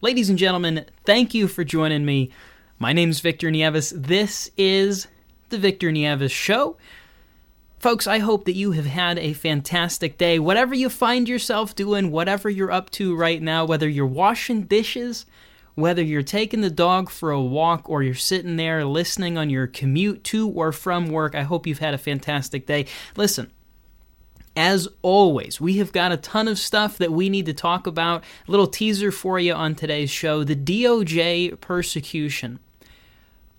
Ladies and gentlemen, thank you for joining me. My name is Victor Nieves. This is the Victor Nieves Show. Folks, I hope that you have had a fantastic day. Whatever you find yourself doing, whatever you're up to right now, whether you're washing dishes, whether you're taking the dog for a walk, or you're sitting there listening on your commute to or from work, I hope you've had a fantastic day. Listen, as always, we have got a ton of stuff that we need to talk about. A little teaser for you on today's show the DOJ persecution.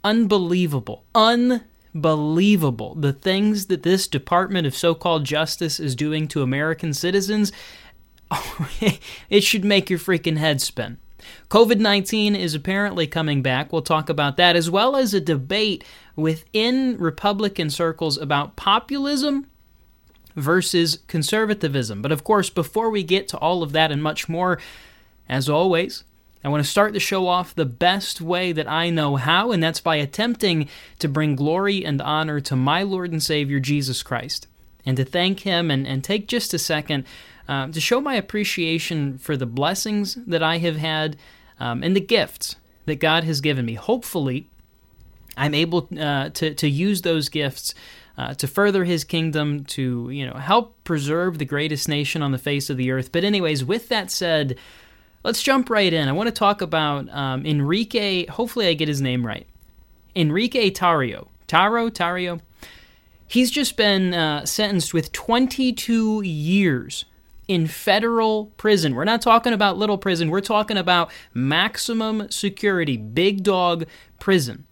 Unbelievable. Unbelievable. The things that this Department of so called justice is doing to American citizens, it should make your freaking head spin. COVID 19 is apparently coming back. We'll talk about that, as well as a debate within Republican circles about populism versus conservatism. But of course, before we get to all of that and much more, as always, I want to start the show off the best way that I know how, and that's by attempting to bring glory and honor to my Lord and Savior Jesus Christ, and to thank Him and, and take just a second uh, to show my appreciation for the blessings that I have had um, and the gifts that God has given me. Hopefully, I'm able uh, to, to use those gifts uh, to further his kingdom, to you know help preserve the greatest nation on the face of the earth. But anyways, with that said, let's jump right in. I want to talk about um, Enrique. Hopefully, I get his name right. Enrique Tarrio. Taro Tarrio. He's just been uh, sentenced with 22 years in federal prison. We're not talking about little prison. We're talking about maximum security, big dog prison.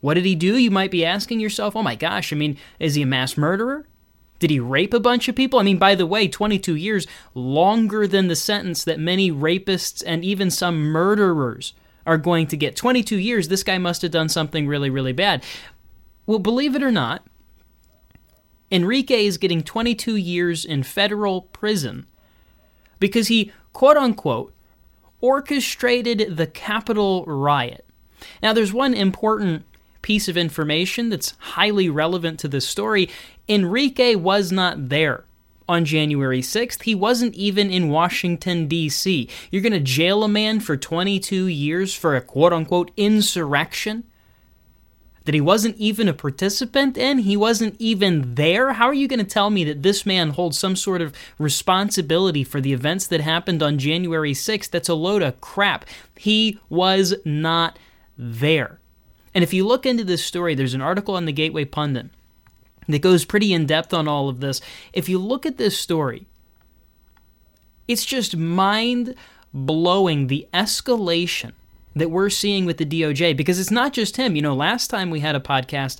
What did he do? You might be asking yourself, oh my gosh, I mean, is he a mass murderer? Did he rape a bunch of people? I mean, by the way, 22 years, longer than the sentence that many rapists and even some murderers are going to get. 22 years, this guy must have done something really, really bad. Well, believe it or not, Enrique is getting 22 years in federal prison because he, quote unquote, orchestrated the Capitol riot. Now, there's one important piece of information that's highly relevant to this story. Enrique was not there on January 6th. He wasn't even in Washington, D.C. You're going to jail a man for 22 years for a quote unquote insurrection that he wasn't even a participant in? He wasn't even there? How are you going to tell me that this man holds some sort of responsibility for the events that happened on January 6th? That's a load of crap. He was not there. And if you look into this story, there's an article on the Gateway Pundit that goes pretty in depth on all of this. If you look at this story, it's just mind blowing the escalation that we're seeing with the DOJ because it's not just him. You know, last time we had a podcast,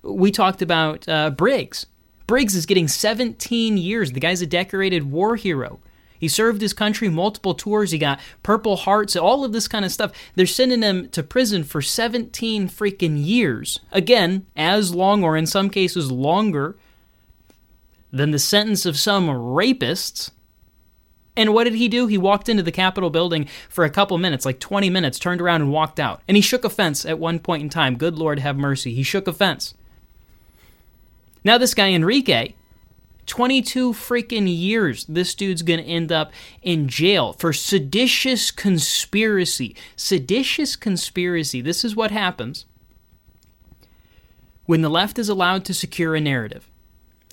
we talked about uh, Biggs. Biggs is getting 17 years. The guy's a decorated war hero. He served his country multiple tours. He got Purple Hearts, all of this kind of stuff. They're sending him to prison for 17 freaking years. Again, as long or in some cases longer than the sentence of some rapists. And what did he do? He walked into the Capitol building for a couple minutes, like 20 minutes, turned around and walked out. And he shook a fence at one point in time. Good Lord have mercy. He shook a fence. Now, this guy, Enrique, 22 freaking years, this dude's going to end up in jail for seditious conspiracy. Seditious conspiracy. This is what happens when the left is allowed to secure a narrative.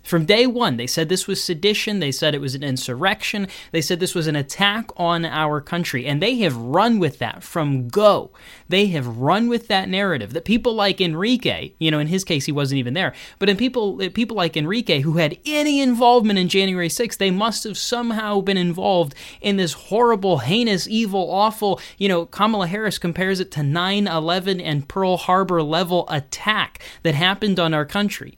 From day one, they said this was sedition. They said it was an insurrection. They said this was an attack on our country. And they have run with that from go. They have run with that narrative that people like Enrique, you know, in his case, he wasn't even there, but in people, eh, people like Enrique who had any involvement in January 6th, they must have somehow been involved in this horrible, heinous, evil, awful, you know, Kamala Harris compares it to 9 11 and Pearl Harbor level attack that happened on our country.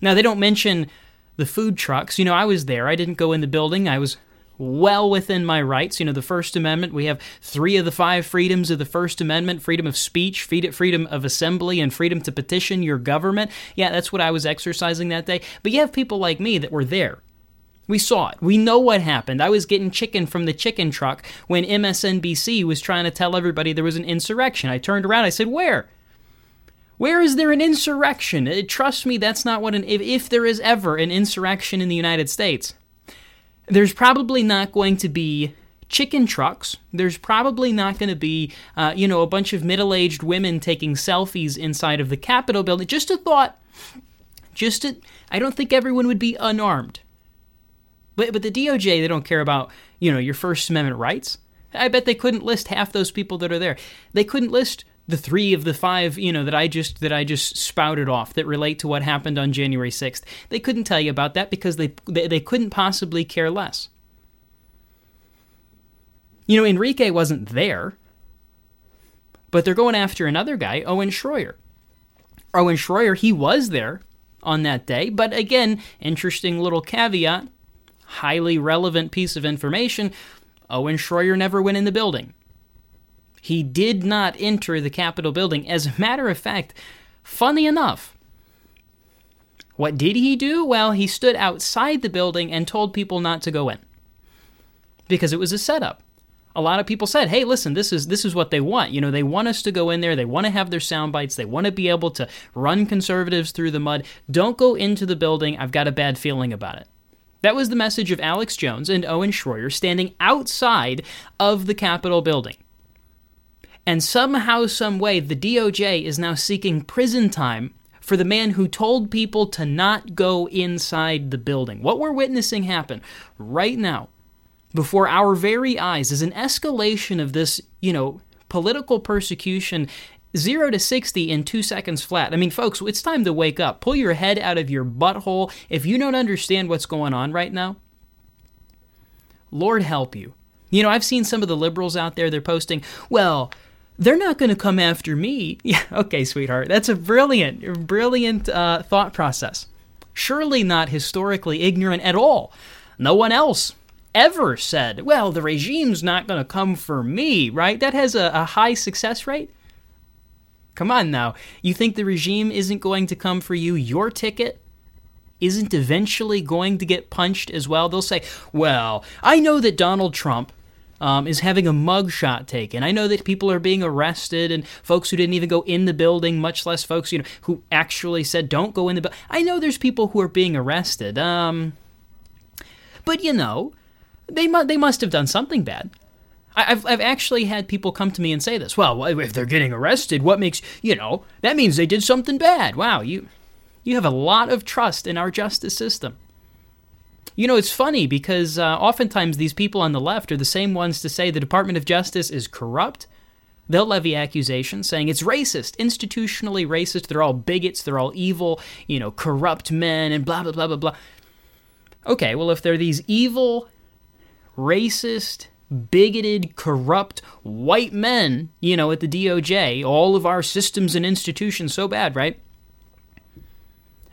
Now, they don't mention the food trucks. You know, I was there. I didn't go in the building. I was well within my rights. You know, the First Amendment, we have three of the five freedoms of the First Amendment freedom of speech, freedom of assembly, and freedom to petition your government. Yeah, that's what I was exercising that day. But you have people like me that were there. We saw it. We know what happened. I was getting chicken from the chicken truck when MSNBC was trying to tell everybody there was an insurrection. I turned around. I said, Where? Where is there an insurrection? Uh, trust me, that's not what an. If, if there is ever an insurrection in the United States, there's probably not going to be chicken trucks. There's probably not going to be, uh, you know, a bunch of middle aged women taking selfies inside of the Capitol building. Just a thought. Just a, I don't think everyone would be unarmed. But, but the DOJ, they don't care about, you know, your First Amendment rights. I bet they couldn't list half those people that are there. They couldn't list the three of the five, you know, that I just that I just spouted off that relate to what happened on January 6th. They couldn't tell you about that because they they, they couldn't possibly care less. You know, Enrique wasn't there, but they're going after another guy, Owen Shroyer. Owen Shroyer, he was there on that day, but again, interesting little caveat, highly relevant piece of information. Owen Shroyer never went in the building. He did not enter the Capitol building. As a matter of fact, funny enough, what did he do? Well, he stood outside the building and told people not to go in because it was a setup. A lot of people said, "Hey, listen, this is this is what they want. You know, they want us to go in there. They want to have their sound bites. They want to be able to run conservatives through the mud. Don't go into the building. I've got a bad feeling about it." That was the message of Alex Jones and Owen Shroyer standing outside of the Capitol building. And somehow, some way, the DOJ is now seeking prison time for the man who told people to not go inside the building. What we're witnessing happen right now, before our very eyes, is an escalation of this, you know, political persecution. Zero to 60 in two seconds flat. I mean, folks, it's time to wake up. Pull your head out of your butthole. If you don't understand what's going on right now, Lord help you. You know, I've seen some of the liberals out there, they're posting, well, they're not going to come after me. Yeah, okay, sweetheart. That's a brilliant, brilliant uh, thought process. Surely not historically ignorant at all. No one else ever said, well, the regime's not going to come for me, right? That has a, a high success rate. Come on now. You think the regime isn't going to come for you? Your ticket isn't eventually going to get punched as well? They'll say, well, I know that Donald Trump um, is having a mugshot taken. I know that people are being arrested and folks who didn't even go in the building, much less folks you know who actually said don't go in the building. I know there's people who are being arrested. Um, but you know, they mu- they must have done something bad. I- I've I've actually had people come to me and say this. Well, if they're getting arrested, what makes you know that means they did something bad? Wow, you you have a lot of trust in our justice system. You know, it's funny because uh, oftentimes these people on the left are the same ones to say the Department of Justice is corrupt. They'll levy accusations saying it's racist, institutionally racist. They're all bigots. They're all evil, you know, corrupt men and blah, blah, blah, blah, blah. Okay, well, if they're these evil, racist, bigoted, corrupt white men, you know, at the DOJ, all of our systems and institutions so bad, right?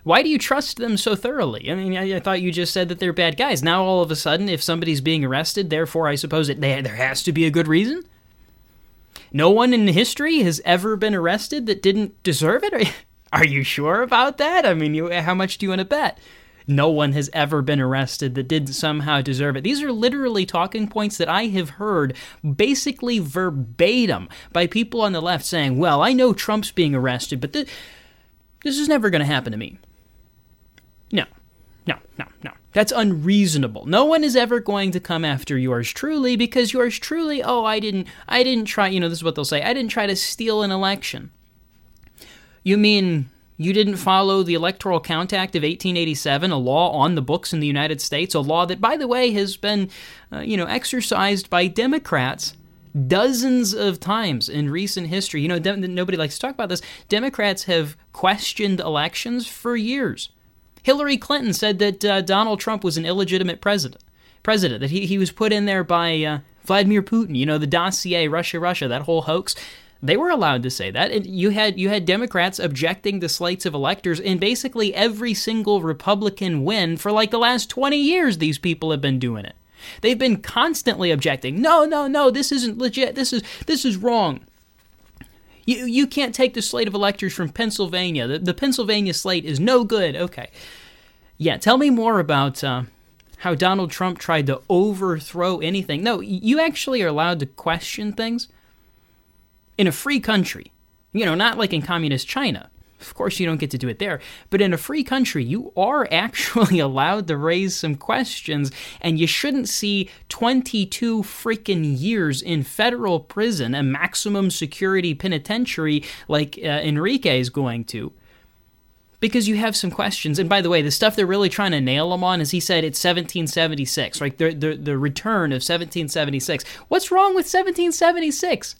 Why do you trust them so thoroughly? I mean, I, I, thought you just said that they're bad guys. Now, all of a sudden, if somebody's being arrested, therefore, I suppose it, they, there has to be a good reason? No one in history has ever been arrested that didn't deserve it? Are you, are you sure about that? I mean, you, how much do you want to bet? No one has ever been arrested that didn't somehow deserve it. These are literally talking points that I have heard basically verbatim by people on the left saying, well, I know Trump's being arrested, but th- this is never going to happen to me. No, no, no, no. That's unreasonable. No one is ever going to come after yours truly because yours truly, oh, I didn't I didn't try, you know, this is what they'll say. I didn't try to steal an election. You mean you didn't follow the Electoral Count Act of 1887, a law on the books in the United States, a law that by the way has been, uh, you know, exercised by Democrats dozens of times in recent history. You know, de- nobody likes to talk about this. Democrats have questioned elections for years. Hillary Clinton said that uh, Donald Trump was an illegitimate president. President that he, he was put in there by uh, Vladimir Putin. You know the dossier, Russia, Russia, that whole hoax. They were allowed to say that. And you had you had Democrats objecting to slates of electors in basically every single Republican win for like the last 20 years. These people have been doing it. They've been constantly objecting. No, no, no, this isn't legit. This is this is wrong. You, you can't take the slate of electors from Pennsylvania. The, the Pennsylvania slate is no good. Okay. Yeah, tell me more about uh, how Donald Trump tried to overthrow anything. No, you actually are allowed to question things in a free country. You know, not like in communist China. Of course, you don't get to do it there. But in a free country, you are actually allowed to raise some questions, and you shouldn't see 22 freaking years in federal prison, a maximum security penitentiary like uh, Enrique is going to. Because you have some questions. And by the way, the stuff they're really trying to nail him on is he said it's 1776, right? The, the, the return of 1776. What's wrong with 1776?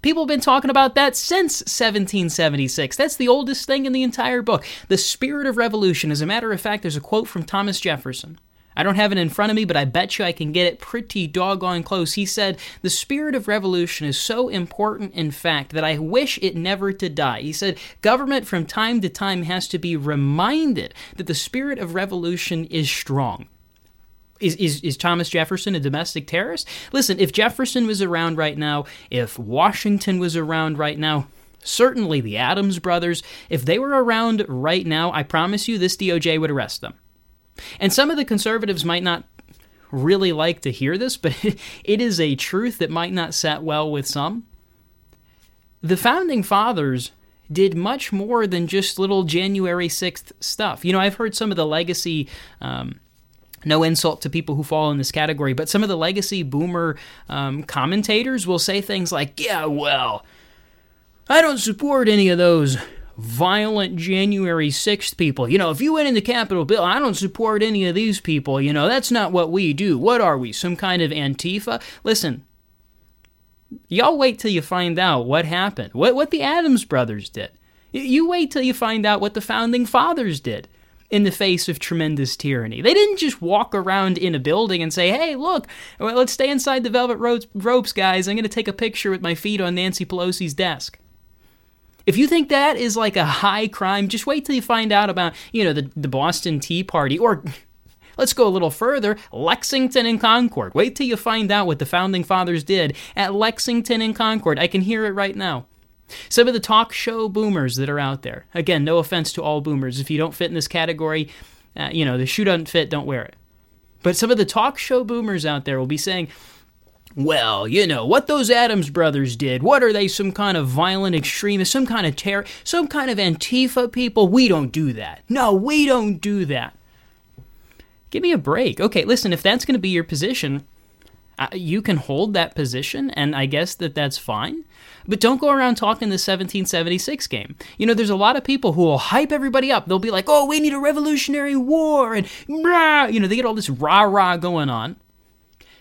People have been talking about that since 1776. That's the oldest thing in the entire book. The spirit of revolution. As a matter of fact, there's a quote from Thomas Jefferson. I don't have it in front of me, but I bet you I can get it pretty doggone close. He said, The spirit of revolution is so important, in fact, that I wish it never to die. He said, Government from time to time has to be reminded that the spirit of revolution is strong. Is, is, is Thomas Jefferson a domestic terrorist? Listen, if Jefferson was around right now, if Washington was around right now, certainly the Adams brothers, if they were around right now, I promise you this DOJ would arrest them. And some of the conservatives might not really like to hear this, but it is a truth that might not set well with some. The founding fathers did much more than just little January 6th stuff. You know, I've heard some of the legacy um, no insult to people who fall in this category, but some of the legacy boomer um, commentators will say things like, yeah, well, I don't support any of those violent January 6th people. You know, if you went in the Capitol bill, I don't support any of these people. You know, that's not what we do. What are we? Some kind of Antifa? Listen, y'all wait till you find out what happened, what, what the Adams brothers did. You wait till you find out what the founding fathers did in the face of tremendous tyranny. They didn't just walk around in a building and say, hey, look, let's stay inside the velvet ropes, guys. I'm going to take a picture with my feet on Nancy Pelosi's desk. If you think that is like a high crime, just wait till you find out about, you know, the, the Boston Tea Party or Let's go a little further Lexington and Concord. Wait till you find out what the founding fathers did at Lexington and Concord. I can hear it right now. Some of the talk show boomers that are out there. Again, no offense to all boomers. If you don't fit in this category, uh, you know, the shoe doesn't fit, don't wear it. But some of the talk show boomers out there will be saying, well, you know, what those Adams brothers did, what are they, some kind of violent extremist, some kind of terror, some kind of Antifa people? We don't do that. No, we don't do that. Give me a break. Okay, listen, if that's going to be your position, you can hold that position, and I guess that that's fine. But don't go around talking the 1776 game. You know, there's a lot of people who will hype everybody up. They'll be like, oh, we need a revolutionary war, and rah, you know, they get all this rah rah going on.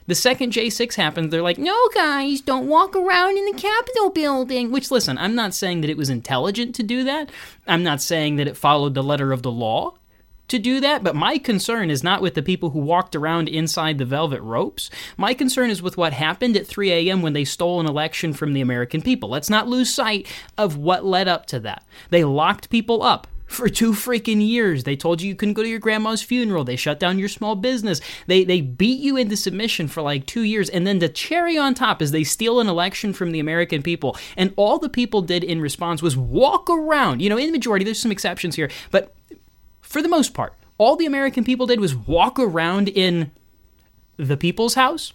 The second J6 happens, they're like, no, guys, don't walk around in the Capitol building. Which, listen, I'm not saying that it was intelligent to do that. I'm not saying that it followed the letter of the law to do that, but my concern is not with the people who walked around inside the velvet ropes. My concern is with what happened at 3 a.m. when they stole an election from the American people. Let's not lose sight of what led up to that. They locked people up for two freaking years. They told you you couldn't go to your grandma's funeral. They shut down your small business. They they beat you into submission for like 2 years and then the cherry on top is they steal an election from the American people. And all the people did in response was walk around. You know, in the majority there's some exceptions here, but for the most part, all the American people did was walk around in the people's house.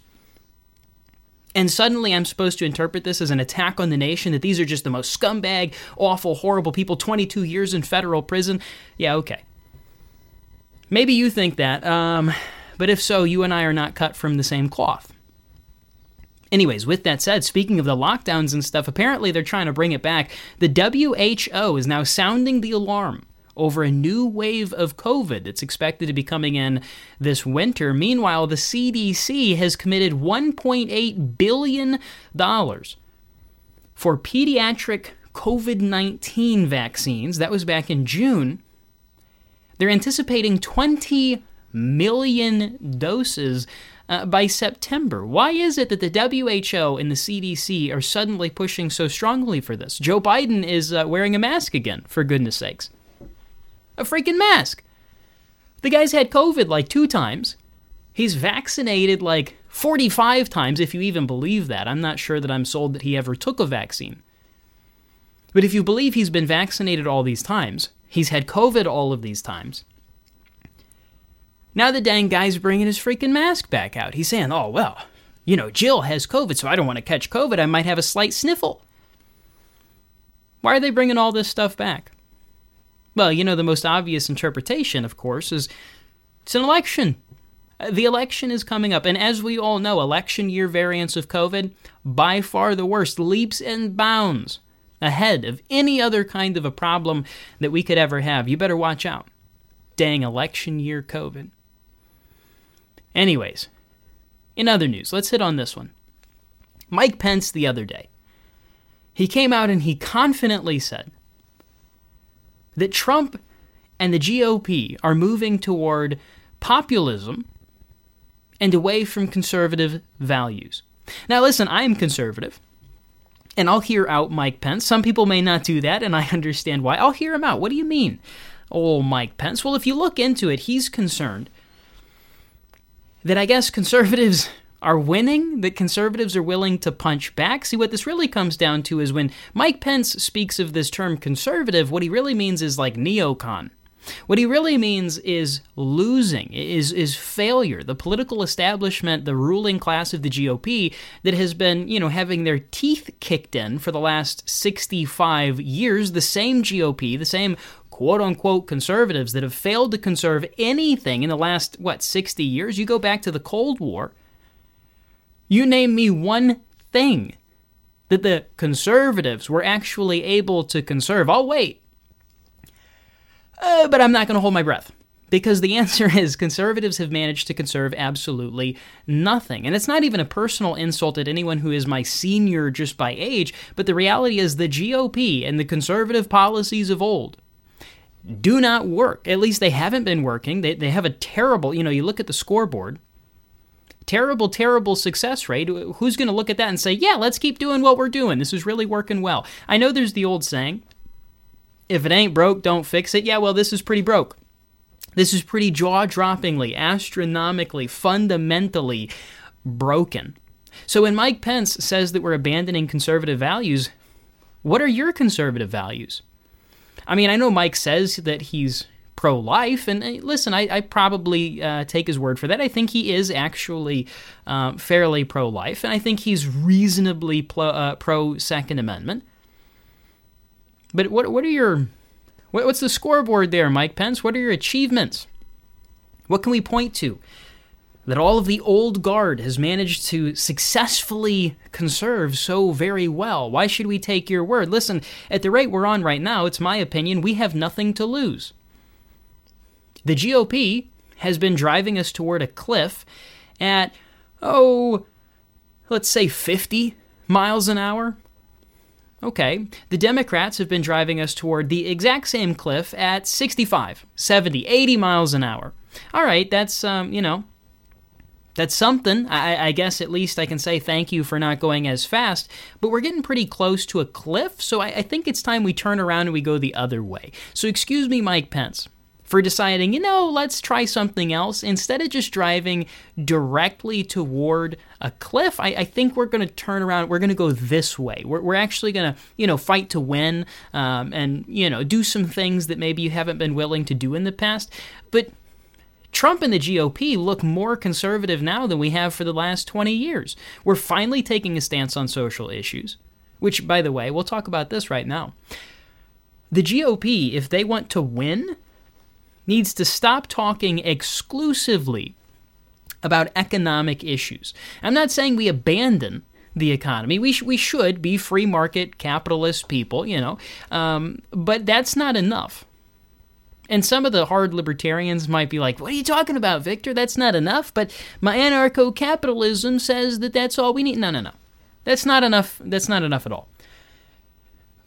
And suddenly I'm supposed to interpret this as an attack on the nation, that these are just the most scumbag, awful, horrible people, 22 years in federal prison. Yeah, okay. Maybe you think that, um, but if so, you and I are not cut from the same cloth. Anyways, with that said, speaking of the lockdowns and stuff, apparently they're trying to bring it back. The WHO is now sounding the alarm over a new wave of COVID that's expected to be coming in this winter. Meanwhile, the CDC has committed $1.8 billion for pediatric COVID 19 vaccines. That was back in June. They're anticipating 20 million doses uh, by September. Why is it that the WHO and the CDC are suddenly pushing so strongly for this? Joe Biden is uh, wearing a mask again, for goodness sakes a freaking mask. The guy's had COVID like two times. He's vaccinated like 45 times, if you even believe that. I'm not sure that I'm sold that he ever took a vaccine. But if you believe he's been vaccinated all these times, he's had COVID all of these times. Now the dang guy's bringing his freaking mask back out. He's saying, oh, well, you know, Jill has COVID, so I don't want to catch COVID. I might have a slight sniffle. Why are they bringing all this stuff back? Well, you know, the most obvious interpretation, of course, is it's an election. Uh, the election is coming up, and as we all know, election year variants of COVID, by far the worst, leaps and bounds ahead of any other kind of a problem that we could ever have. You better watch out. Dang election year COVID. Anyways, in other news, let's hit on this one. Mike Pence the other day. He came out and he confidently said that Trump and the GOP are moving toward populism and away from conservative values. Now, listen, I am conservative, and I'll hear out Mike Pence. Some people may not do that, and I understand why. I'll hear him out. What do you mean, oh, Mike Pence? Well, if you look into it, he's concerned that I guess conservatives are winning, that conservatives are willing to punch back. See, what this really comes down to is when Mike Pence speaks of this term conservative, what he really means is like neocon. What he really means is losing, is, is failure. The political establishment, the ruling class of the GOP that has been, you know, having their teeth kicked in for the last 65 years, the same GOP, the same quote unquote conservatives that have failed to conserve anything in the last, what, 60 years. You go back to the Cold War. You name me one thing that the conservatives were actually able to conserve. I'll wait. Uh, but I'm not going to hold my breath. Because the answer is conservatives have managed to conserve absolutely nothing. And it's not even a personal insult at anyone who is my senior just by age, but the reality is the GOP and the conservative policies of old do not work. At least they haven't been working. They, they have a terrible, you know, you look at the scoreboard, terrible, terrible success rate. Who's going to look at that and say, yeah, let's keep doing what we're doing? This is really working well. I know there's the old saying, if it ain't broke, don't fix it. Yeah, well, this is pretty broke. This is pretty jaw droppingly, astronomically, fundamentally broken. So when Mike Pence says that we're abandoning conservative values, what are your conservative values? I mean, I know Mike says that he's pro life, and uh, listen, I, I probably uh, take his word for that. I think he is actually uh, fairly pro life, and I think he's reasonably uh, pro Second Amendment. But what, what are your. What, what's the scoreboard there, Mike Pence? What are your achievements? What can we point to? that all of the old guard has managed to successfully conserve so very well. Why should we take your word? Listen, at the rate we're on right now, it's my opinion, we have nothing to lose. The GOP has been driving us toward a cliff at, oh, let's say 50 miles an hour. Okay, the Democrats have been driving us toward the exact same cliff at 65, 70, 80 miles an hour. All right, that's, um, you know, that's something. I, I, guess at least I can say thank you for not going as fast. But we're getting pretty close to a cliff, so I, I, think it's time we turn around and we go the other way. So excuse me, Mike Pence, for deciding, you know, let's try something else. Instead of just driving directly toward a cliff, I, I think we're going to turn around. We're going to go this way. We're, we're actually going to, you know, fight to win um, and, you know, do some things that maybe you haven't been willing to do in the past. But Trump and the GOP look more conservative now than we have for the last 20 years. We're finally taking a stance on social issues, which, by the way, we'll talk about this right now. The GOP, if they want to win, needs to stop talking exclusively about economic issues. I'm not saying we abandon the economy. We, sh- we should be free market capitalist people, you know, um, but that's not enough. And some of the hard libertarians might be like, What are you talking about, Victor? That's not enough. But my anarcho capitalism says that that's all we need. No, no, no. That's not enough. That's not enough at all.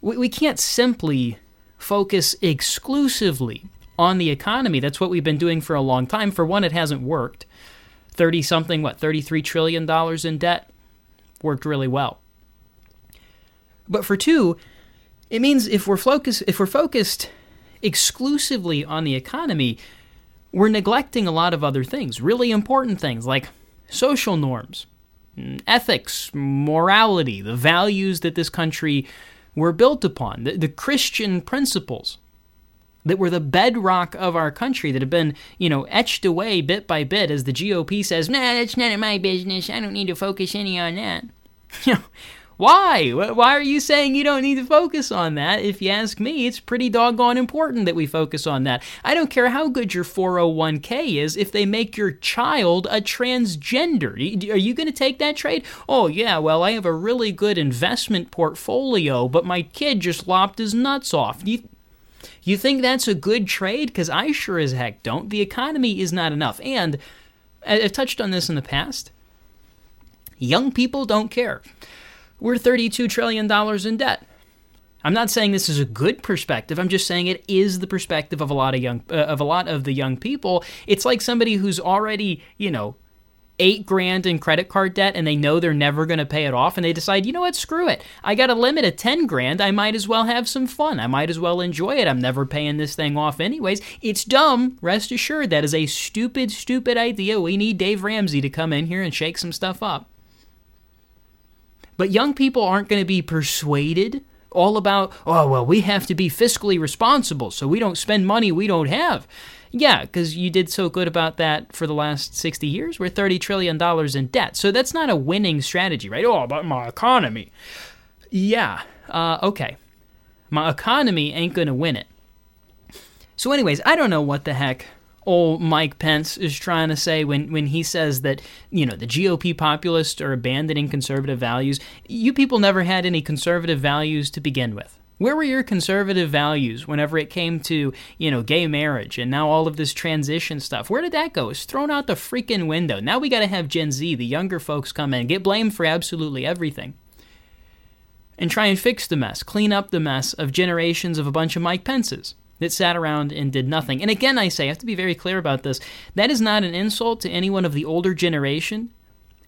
We, we can't simply focus exclusively on the economy. That's what we've been doing for a long time. For one, it hasn't worked. 30 something, what, $33 trillion in debt? Worked really well. But for two, it means if we're focused, if we're focused exclusively on the economy, we're neglecting a lot of other things, really important things like social norms, mm, ethics, morality, the values that this country were built upon, the, the Christian principles that were the bedrock of our country that have been, you know, etched away bit by bit as the GOP says, nah, that's none of my business. I don't need to focus any on that. You know, Why? Why are you saying you don't need to focus on that? If you ask me, it's pretty doggone important that we focus on that. I don't care how good your 401k is if they make your child a transgender. Are you going to take that trade? Oh, yeah, well, I have a really good investment portfolio, but my kid just lopped his nuts off. You, you think that's a good trade? Because I sure as heck don't. The economy is not enough. And I've touched on this in the past. Young people don't care we're $32 trillion in debt. I'm not saying this is a good perspective. I'm just saying it is the perspective of a lot of young uh, of a lot of the young people. It's like somebody who's already, you know, 8 grand in credit card debt and they know they're never going to pay it off and they decide, "You know what? Screw it. I got a limit of 10 grand. I might as well have some fun. I might as well enjoy it. I'm never paying this thing off anyways." It's dumb. Rest assured that is a stupid stupid idea. We need Dave Ramsey to come in here and shake some stuff up. But young people aren't going to be persuaded all about, oh, well, we have to be fiscally responsible so we don't spend money we don't have. Yeah, because you did so good about that for the last 60 years. We're $30 trillion in debt. So that's not a winning strategy, right? Oh, about my economy. Yeah, uh, okay. My economy ain't going to win it. So, anyways, I don't know what the heck old Mike Pence is trying to say when, when he says that, you know, the GOP populists are abandoning conservative values. You people never had any conservative values to begin with. Where were your conservative values whenever it came to, you know, gay marriage and now all of this transition stuff? Where did that go? It's thrown out the freaking window. Now we got to have Gen Z, the younger folks, come in, get blamed for absolutely everything, and try and fix the mess, clean up the mess of generations of a bunch of Mike Pences that sat around and did nothing. And again, I say, I have to be very clear about this. That is not an insult to anyone of the older generation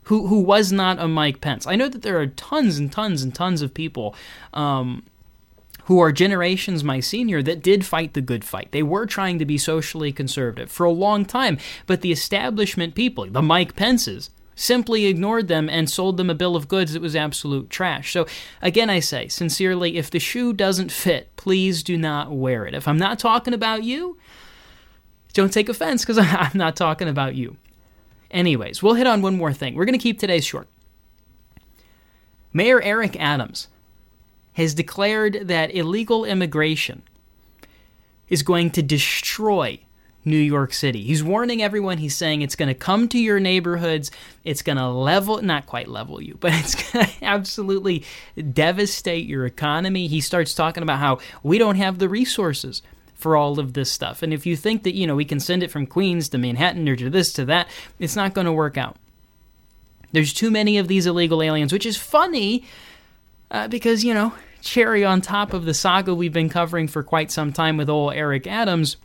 who, who was not a Mike Pence. I know that there are tons and tons and tons of people um, who are generations my senior that did fight the good fight. They were trying to be socially conservative for a long time, but the establishment people, the Mike Pences, simply ignored them and sold them a bill of goods that was absolute trash. So, again, I say, sincerely, if the shoe doesn't fit, please do not wear it. If I'm not talking about you, don't take offense because I'm not talking about you. Anyways, we'll hit on one more thing. We're going to keep today short. Mayor Eric Adams has declared that illegal immigration is going to destroy New York City. He's warning everyone. He's saying it's going to come to your neighborhoods. It's going to level, not quite level you, but it's going to absolutely devastate your economy. He starts talking about how we don't have the resources for all of this stuff. And if you think that, you know, we can send it from Queens to Manhattan or to this to that, it's not going to work out. There's too many of these illegal aliens, which is funny uh, because, you know, cherry on top of the saga we've been covering for quite some time with old Eric Adams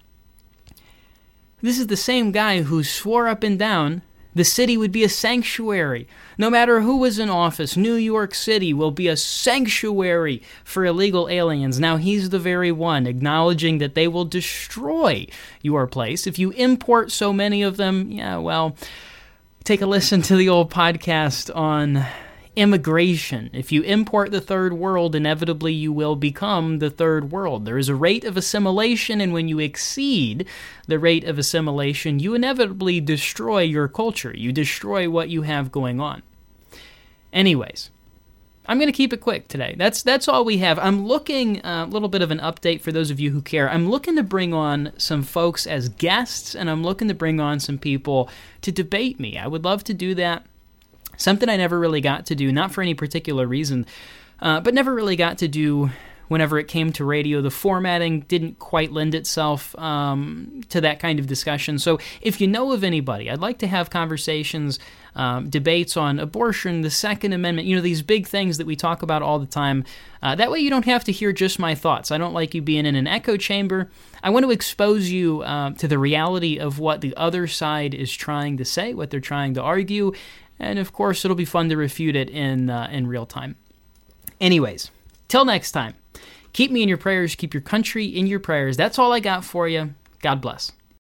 this is the same guy who swore up and down the city would be a sanctuary. No matter who was in office, New York City will be a sanctuary for illegal aliens. Now, he's the very one acknowledging that they will destroy your place. If you import so many of them, yeah, well, take a listen to the old podcast on immigration. If you import the third world, inevitably you will become the third world. There is a rate of assimilation, and when you exceed the rate of assimilation, you inevitably destroy your culture. You destroy what you have going on. Anyways, I'm going to keep it quick today. That's that's all we have. I'm looking uh, a little bit of an update for those of you who care. I'm looking to bring on some folks as guests, and I'm looking to bring on some people to debate me. I would love to do that. Something I never really got to do, not for any particular reason, uh, but never really got to do whenever it came to radio. The formatting didn't quite lend itself um, to that kind of discussion. So if you know of anybody, I'd like to have conversations, um, debates on abortion, the Second Amendment, you know, these big things that we talk about all the time. Uh, that way you don't have to hear just my thoughts. I don't like you being in an echo chamber. I want to expose you uh, to the reality of what the other side is trying to say, what they're trying to argue, and of course, it'll be fun to refute it in uh, in real time. Anyways, till next time, keep me in your prayers. Keep your country in your prayers. That's all I got for you. God bless.